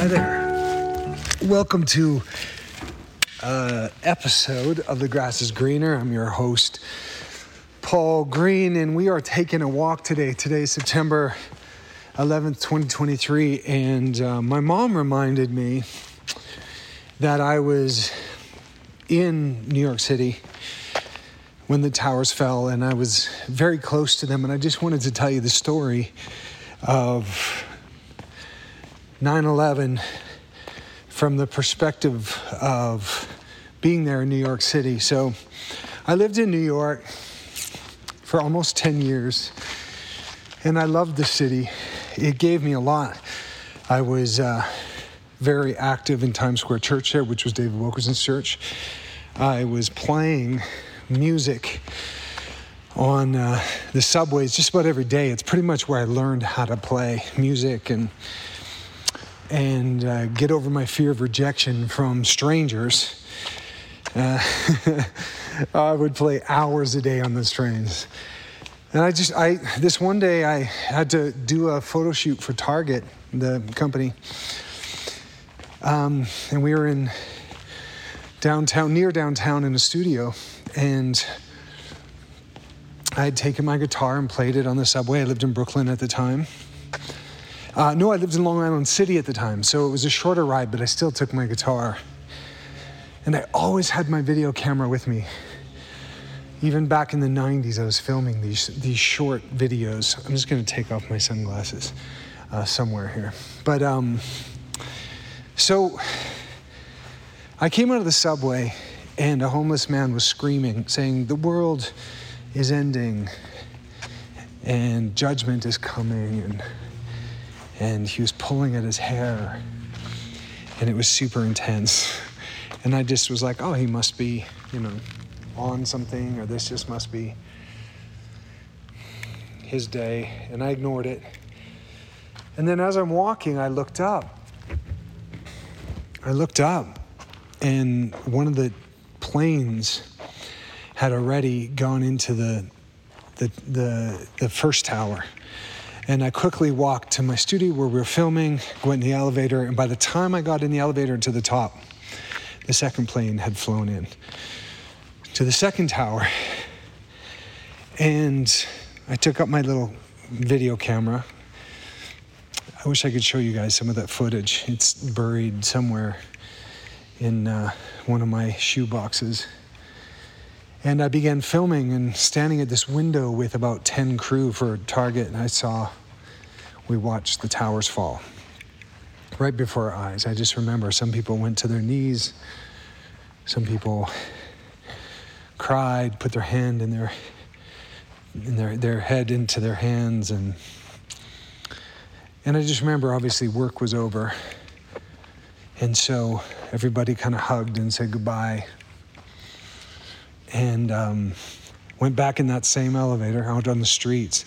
Hi there. Welcome to uh, episode of The Grass is Greener. I'm your host, Paul Green, and we are taking a walk today. Today is September 11th, 2023, and uh, my mom reminded me that I was in New York City when the towers fell, and I was very close to them, and I just wanted to tell you the story of 9 11 from the perspective of being there in New York City. So I lived in New York for almost 10 years and I loved the city. It gave me a lot. I was uh, very active in Times Square Church there, which was David Wilkerson's church. I was playing music on uh, the subways just about every day. It's pretty much where I learned how to play music and and uh, get over my fear of rejection from strangers. Uh, I would play hours a day on those trains. And I just, I, this one day I had to do a photo shoot for Target, the company. Um, and we were in downtown, near downtown in a studio. And I had taken my guitar and played it on the subway. I lived in Brooklyn at the time. Uh, no, I lived in Long Island City at the time, so it was a shorter ride, but I still took my guitar. And I always had my video camera with me. Even back in the 90s, I was filming these, these short videos. I'm just going to take off my sunglasses uh, somewhere here. But um, so I came out of the subway, and a homeless man was screaming, saying, The world is ending, and judgment is coming, and and he was pulling at his hair and it was super intense. And i just was like oh he must be you know on something or this just must be his day. And i ignored it. And then as i'm walking i looked up. I looked up and one of the planes had already gone into the the the, the first tower and I quickly walked to my studio where we were filming, went in the elevator, and by the time I got in the elevator to the top, the second plane had flown in to the second tower. And I took up my little video camera. I wish I could show you guys some of that footage. It's buried somewhere in uh, one of my shoe boxes. And I began filming and standing at this window with about 10 crew for Target, and I saw we watched the towers fall right before our eyes. I just remember some people went to their knees, some people cried, put their hand in their in their their head into their hands and and I just remember obviously work was over. And so everybody kind of hugged and said goodbye. And um, went back in that same elevator out on the streets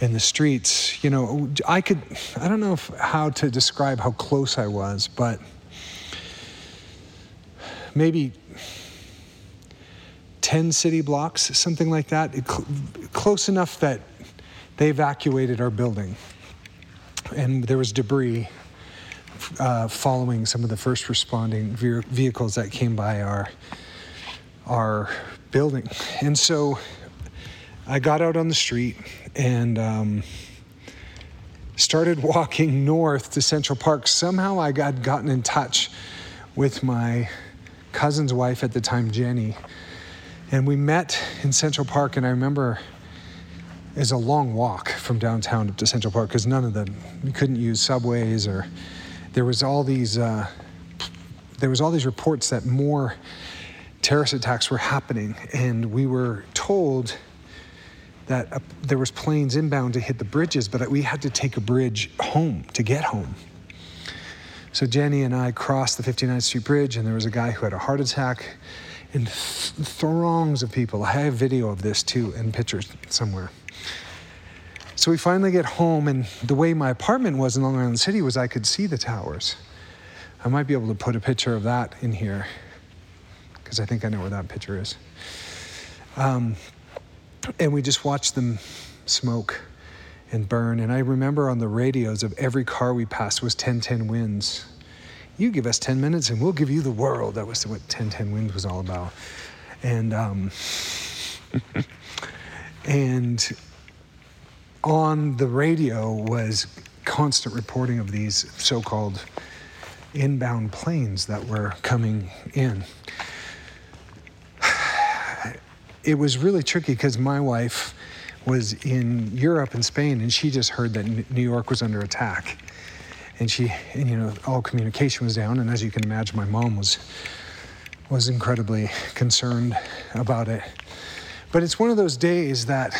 in the streets, you know, I could, I don't know if, how to describe how close I was, but maybe 10 city blocks, something like that, it, cl- close enough that they evacuated our building. And there was debris uh, following some of the first responding ve- vehicles that came by our, our building. And so I got out on the street and um, started walking north to Central Park. Somehow I got gotten in touch with my cousin's wife at the time, Jenny, and we met in Central Park. And I remember it was a long walk from downtown up to Central Park because none of them you couldn't use subways or there was all these uh, there was all these reports that more terrorist attacks were happening, and we were told that uh, there was planes inbound to hit the bridges, but we had to take a bridge home to get home. So Jenny and I crossed the 59th Street Bridge, and there was a guy who had a heart attack, and th- throngs of people. I have video of this too, and pictures somewhere. So we finally get home, and the way my apartment was in Long Island City was I could see the towers. I might be able to put a picture of that in here, because I think I know where that picture is. Um, and we just watched them smoke and burn. And I remember on the radios of every car we passed was 1010 WINS. You give us 10 minutes and we'll give you the world. That was what 1010 WINS was all about. And, um, and on the radio was constant reporting of these so called inbound planes that were coming in. It was really tricky because my wife was in Europe and Spain, and she just heard that New York was under attack. And she, and, you know, all communication was down. And as you can imagine, my mom was was incredibly concerned about it. But it's one of those days that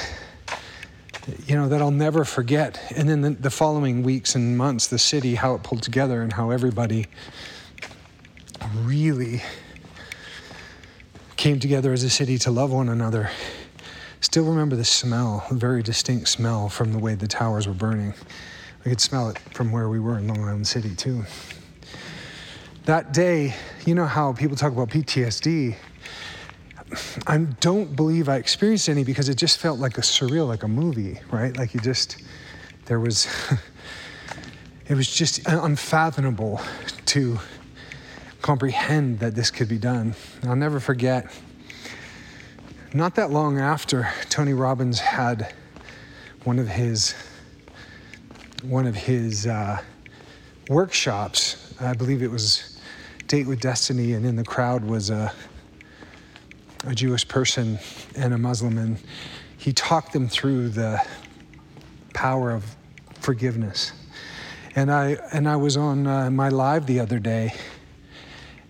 you know that I'll never forget. And then the, the following weeks and months, the city, how it pulled together, and how everybody really came together as a city to love one another. Still remember the smell, a very distinct smell from the way the towers were burning. We could smell it from where we were in Long Island City, too. That day, you know how people talk about PTSD. I don't believe I experienced any because it just felt like a surreal, like a movie, right? Like you just, there was, it was just unfathomable to comprehend that this could be done. I'll never forget, not that long after Tony Robbins had one of his, one of his uh, workshops, I believe it was Date with Destiny, and in the crowd was a, a Jewish person and a Muslim, and he talked them through the power of forgiveness. And I and I was on uh, my live the other day,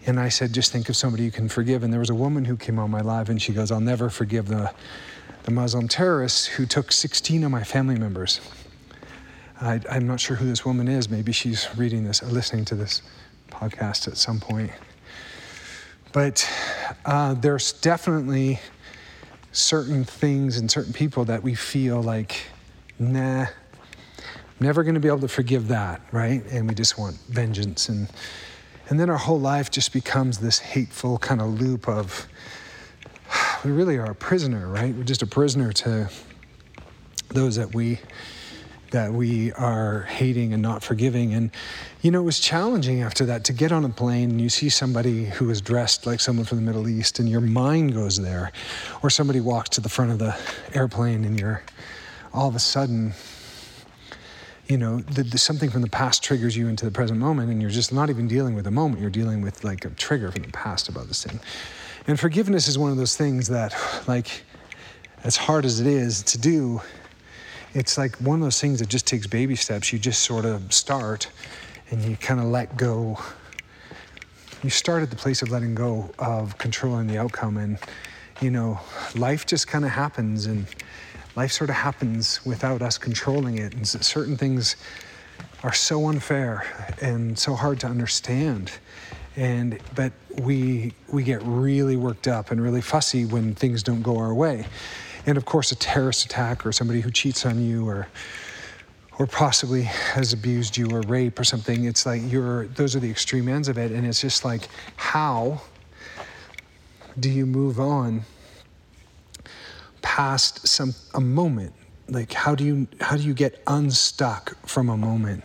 and I said, just think of somebody you can forgive. And there was a woman who came on my live, and she goes, I'll never forgive the the Muslim terrorists who took 16 of my family members. I, I'm not sure who this woman is. Maybe she's reading this or listening to this podcast at some point. But uh, there's definitely certain things and certain people that we feel like, nah, never going to be able to forgive that, right? And we just want vengeance. And, and then our whole life just becomes this hateful kind of loop of, we really are a prisoner, right? We're just a prisoner to those that we that we are hating and not forgiving. And, you know, it was challenging after that to get on a plane and you see somebody who is dressed like someone from the Middle East and your mind goes there. Or somebody walks to the front of the airplane and you're all of a sudden, you know, the, the, something from the past triggers you into the present moment and you're just not even dealing with the moment. You're dealing with like a trigger from the past about this thing. And forgiveness is one of those things that, like, as hard as it is to do, it's like one of those things that just takes baby steps. You just sort of start and you kind of let go. You start at the place of letting go of controlling the outcome. And, you know, life just kind of happens and life sort of happens without us controlling it. And certain things are so unfair and so hard to understand. And but we we get really worked up and really fussy when things don't go our way and of course a terrorist attack or somebody who cheats on you or or possibly has abused you or rape or something it's like you're those are the extreme ends of it and it's just like how do you move on past some a moment? Like how do you how do you get unstuck from a moment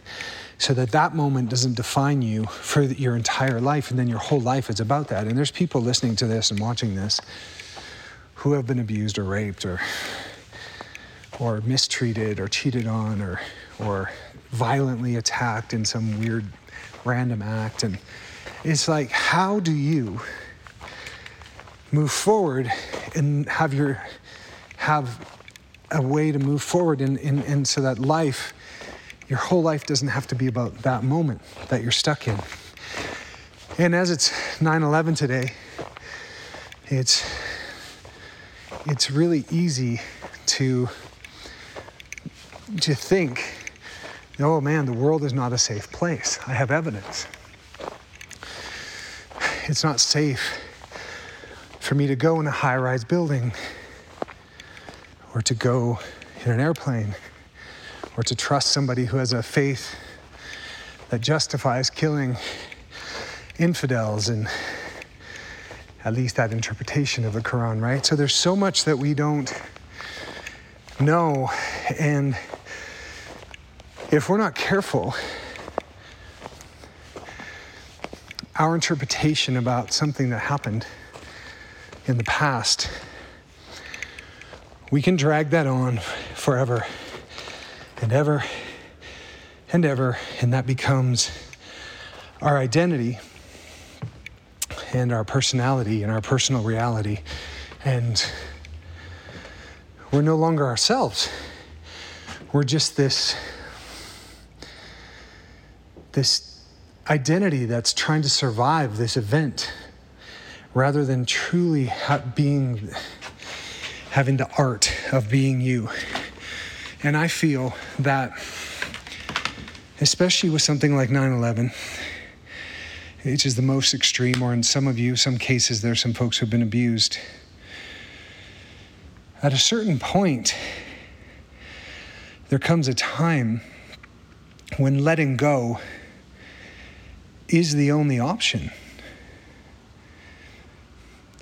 so that that moment doesn't define you for your entire life and then your whole life is about that? And there's people listening to this and watching this who have been abused or raped or or mistreated or cheated on or or violently attacked in some weird random act. And it's like how do you move forward and have your have a way to move forward and, so that life your whole life doesn't have to be about that moment that you're stuck in and as it's 9-11 today it's it's really easy to to think, oh man, the world is not a safe place. I have evidence. It's not safe for me to go in a high rise building or to go in an airplane or to trust somebody who has a faith that justifies killing infidels and at least that interpretation of the Quran, right? So there's so much that we don't know. And if we're not careful, our interpretation about something that happened in the past, we can drag that on forever and ever and ever, and that becomes our identity and our personality and our personal reality. And we're no longer ourselves. We're just this this identity that's trying to survive this event rather than truly being having the art of being you. And I feel that especially with something like 9/11 which is the most extreme or in some of you some cases there's some folks who've been abused at a certain point there comes a time when letting go is the only option.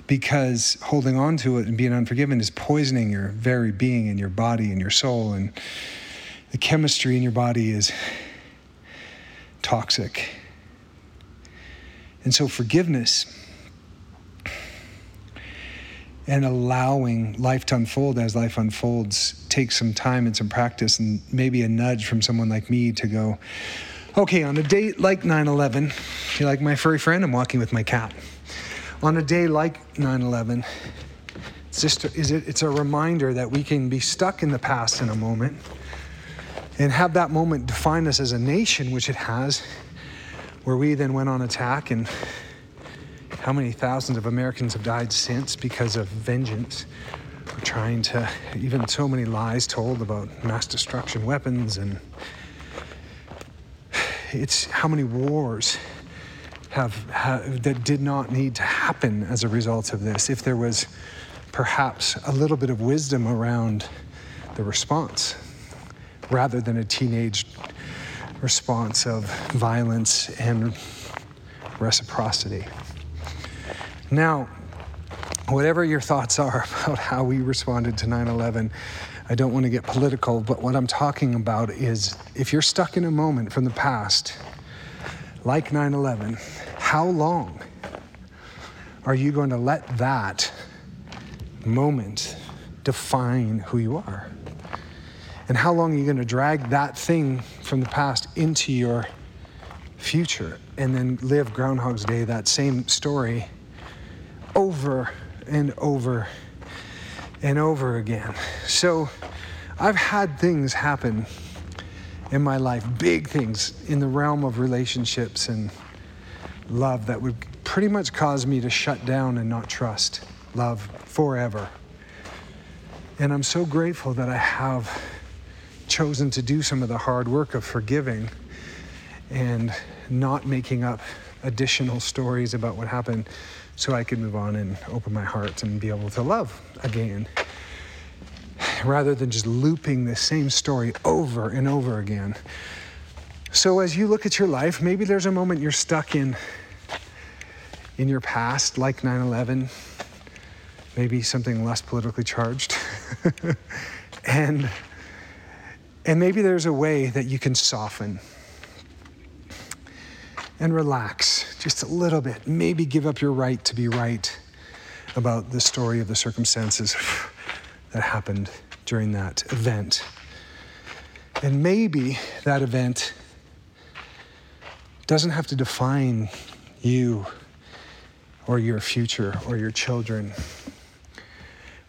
Because holding on to it and being unforgiven is poisoning your very being and your body and your soul, and the chemistry in your body is toxic. And so, forgiveness and allowing life to unfold as life unfolds takes some time and some practice, and maybe a nudge from someone like me to go, Okay, on a date like 9 11, you're like my furry friend, I'm walking with my cat. On a day like 9 11, it's just is it, it's a reminder that we can be stuck in the past in a moment and have that moment define us as a nation, which it has, where we then went on attack and how many thousands of Americans have died since because of vengeance. We're trying to, even so many lies told about mass destruction weapons and it's how many wars have, have, that did not need to happen as a result of this. If there was perhaps a little bit of wisdom around the response, rather than a teenage response of violence and reciprocity. Now, whatever your thoughts are about how we responded to 9 11, I don't want to get political, but what I'm talking about is if you're stuck in a moment from the past, like 9 11, how long are you going to let that moment define who you are? And how long are you going to drag that thing from the past into your future and then live Groundhog's Day, that same story, over and over and over again. So I've had things happen in my life, big things in the realm of relationships and love that would pretty much cause me to shut down and not trust love forever. And I'm so grateful that I have chosen to do some of the hard work of forgiving and not making up additional stories about what happened so I could move on and open my heart and be able to love again rather than just looping the same story over and over again. So as you look at your life, maybe there's a moment you're stuck in in your past like 9/11, maybe something less politically charged. and and maybe there's a way that you can soften and relax just a little bit. Maybe give up your right to be right about the story of the circumstances that happened during that event. And maybe that event doesn't have to define you or your future or your children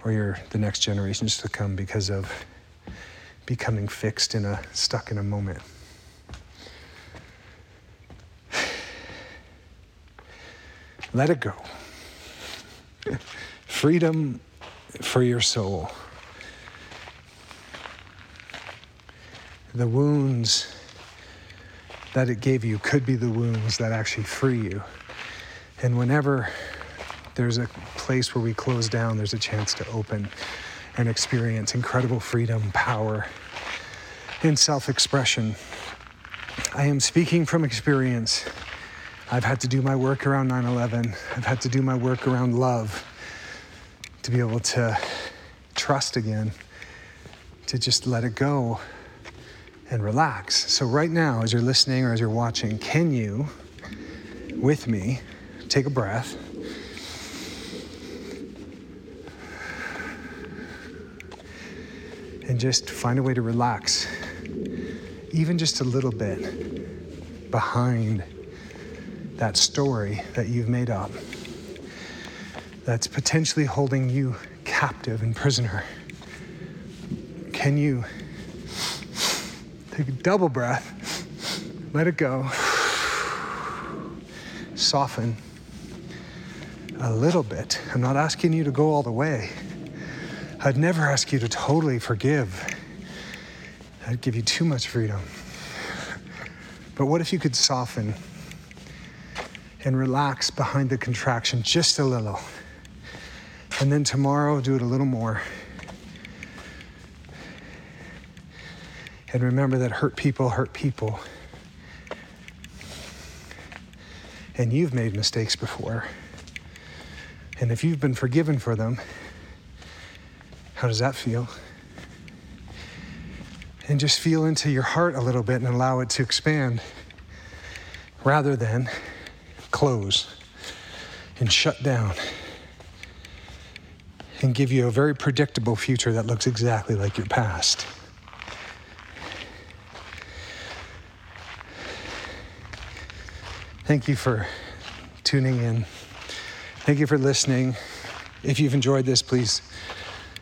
or your the next generations to come because of becoming fixed in a stuck in a moment. Let it go. Freedom for your soul. The wounds that it gave you could be the wounds that actually free you. And whenever there's a place where we close down, there's a chance to open and experience incredible freedom, power, and self expression. I am speaking from experience. I've had to do my work around 9 11. I've had to do my work around love to be able to trust again, to just let it go and relax. So, right now, as you're listening or as you're watching, can you with me. Take a breath. And just find a way to relax, even just a little bit behind that story that you've made up that's potentially holding you captive and prisoner. Can you take a double breath, let it go, soften a little bit? I'm not asking you to go all the way. I'd never ask you to totally forgive. I'd give you too much freedom. But what if you could soften and relax behind the contraction just a little? And then tomorrow, do it a little more. And remember that hurt people hurt people. And you've made mistakes before. And if you've been forgiven for them, how does that feel? And just feel into your heart a little bit and allow it to expand rather than close and shut down and give you a very predictable future that looks exactly like your past. Thank you for tuning in. Thank you for listening. If you've enjoyed this, please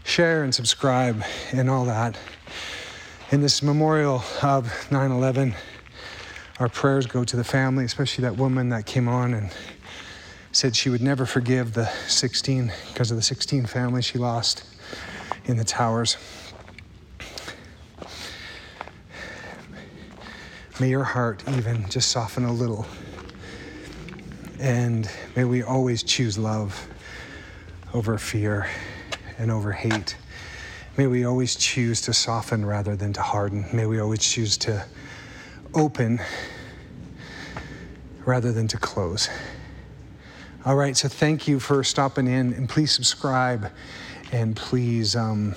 share and subscribe and all that. In this memorial of 9 11, our prayers go to the family, especially that woman that came on and said she would never forgive the 16 because of the 16 family she lost in the towers. May your heart even just soften a little and may we always choose love over fear and over hate. May we always choose to soften rather than to harden. May we always choose to open rather than to close. All right, so thank you for stopping in, and please subscribe and please um,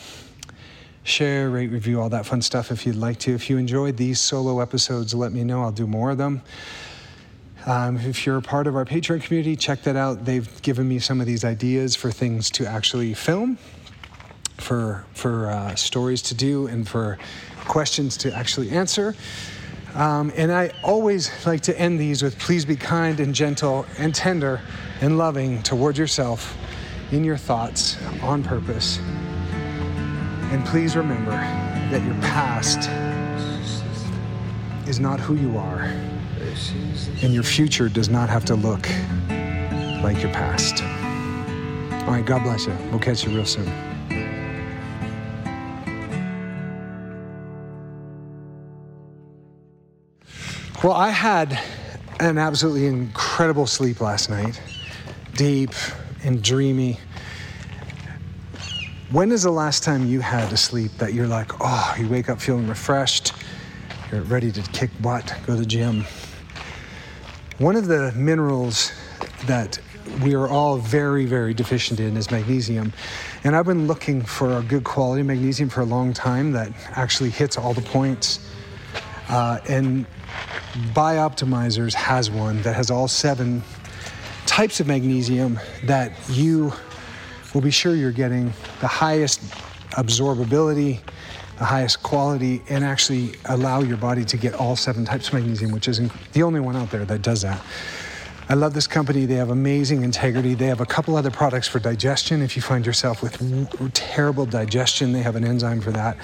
share, rate, review, all that fun stuff if you'd like to. If you enjoyed these solo episodes, let me know. I'll do more of them. Um, if you're a part of our Patreon community, check that out. They've given me some of these ideas for things to actually film, for for uh, stories to do, and for questions to actually answer. Um, and I always like to end these with please be kind and gentle and tender and loving toward yourself in your thoughts on purpose. And please remember that your past is not who you are and your future does not have to look like your past. All right, God bless you. We'll catch you real soon. Well, I had an absolutely incredible sleep last night, deep and dreamy. When is the last time you had a sleep that you're like, oh, you wake up feeling refreshed, you're ready to kick butt, go to the gym? One of the minerals that we are all very, very deficient in is magnesium. And I've been looking for a good quality magnesium for a long time that actually hits all the points. Uh, and Bioptimizers has one that has all seven types of magnesium that you will be sure you're getting the highest absorbability, the highest quality and actually allow your body to get all seven types of magnesium, which isn't the only one out there that does that. I love this company. They have amazing integrity. They have a couple other products for digestion. If you find yourself with terrible digestion, they have an enzyme for that.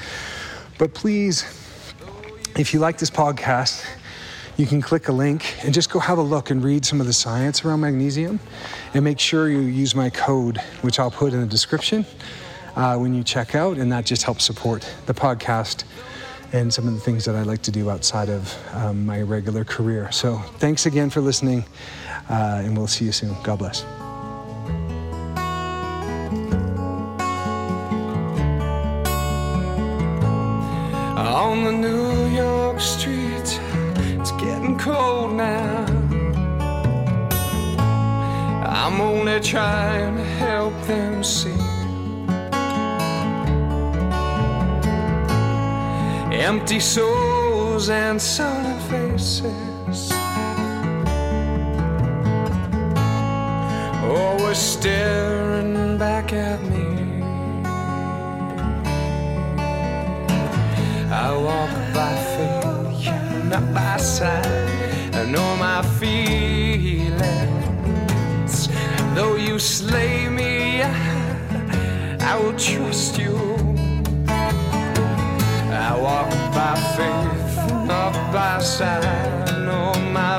But please, if you like this podcast, you can click a link and just go have a look and read some of the science around magnesium and make sure you use my code, which I'll put in the description uh, when you check out, and that just helps support the podcast and some of the things that I like to do outside of um, my regular career. So thanks again for listening, uh, and we'll see you soon. God bless. On the New York streets, it's getting cold now. I'm only trying to help them see. Empty souls and sullen faces. Oh, always staring back at me. I walk by faith, not by sight. I know my feelings. Though you slay me, I will trust you. by faith, not by sight, nor my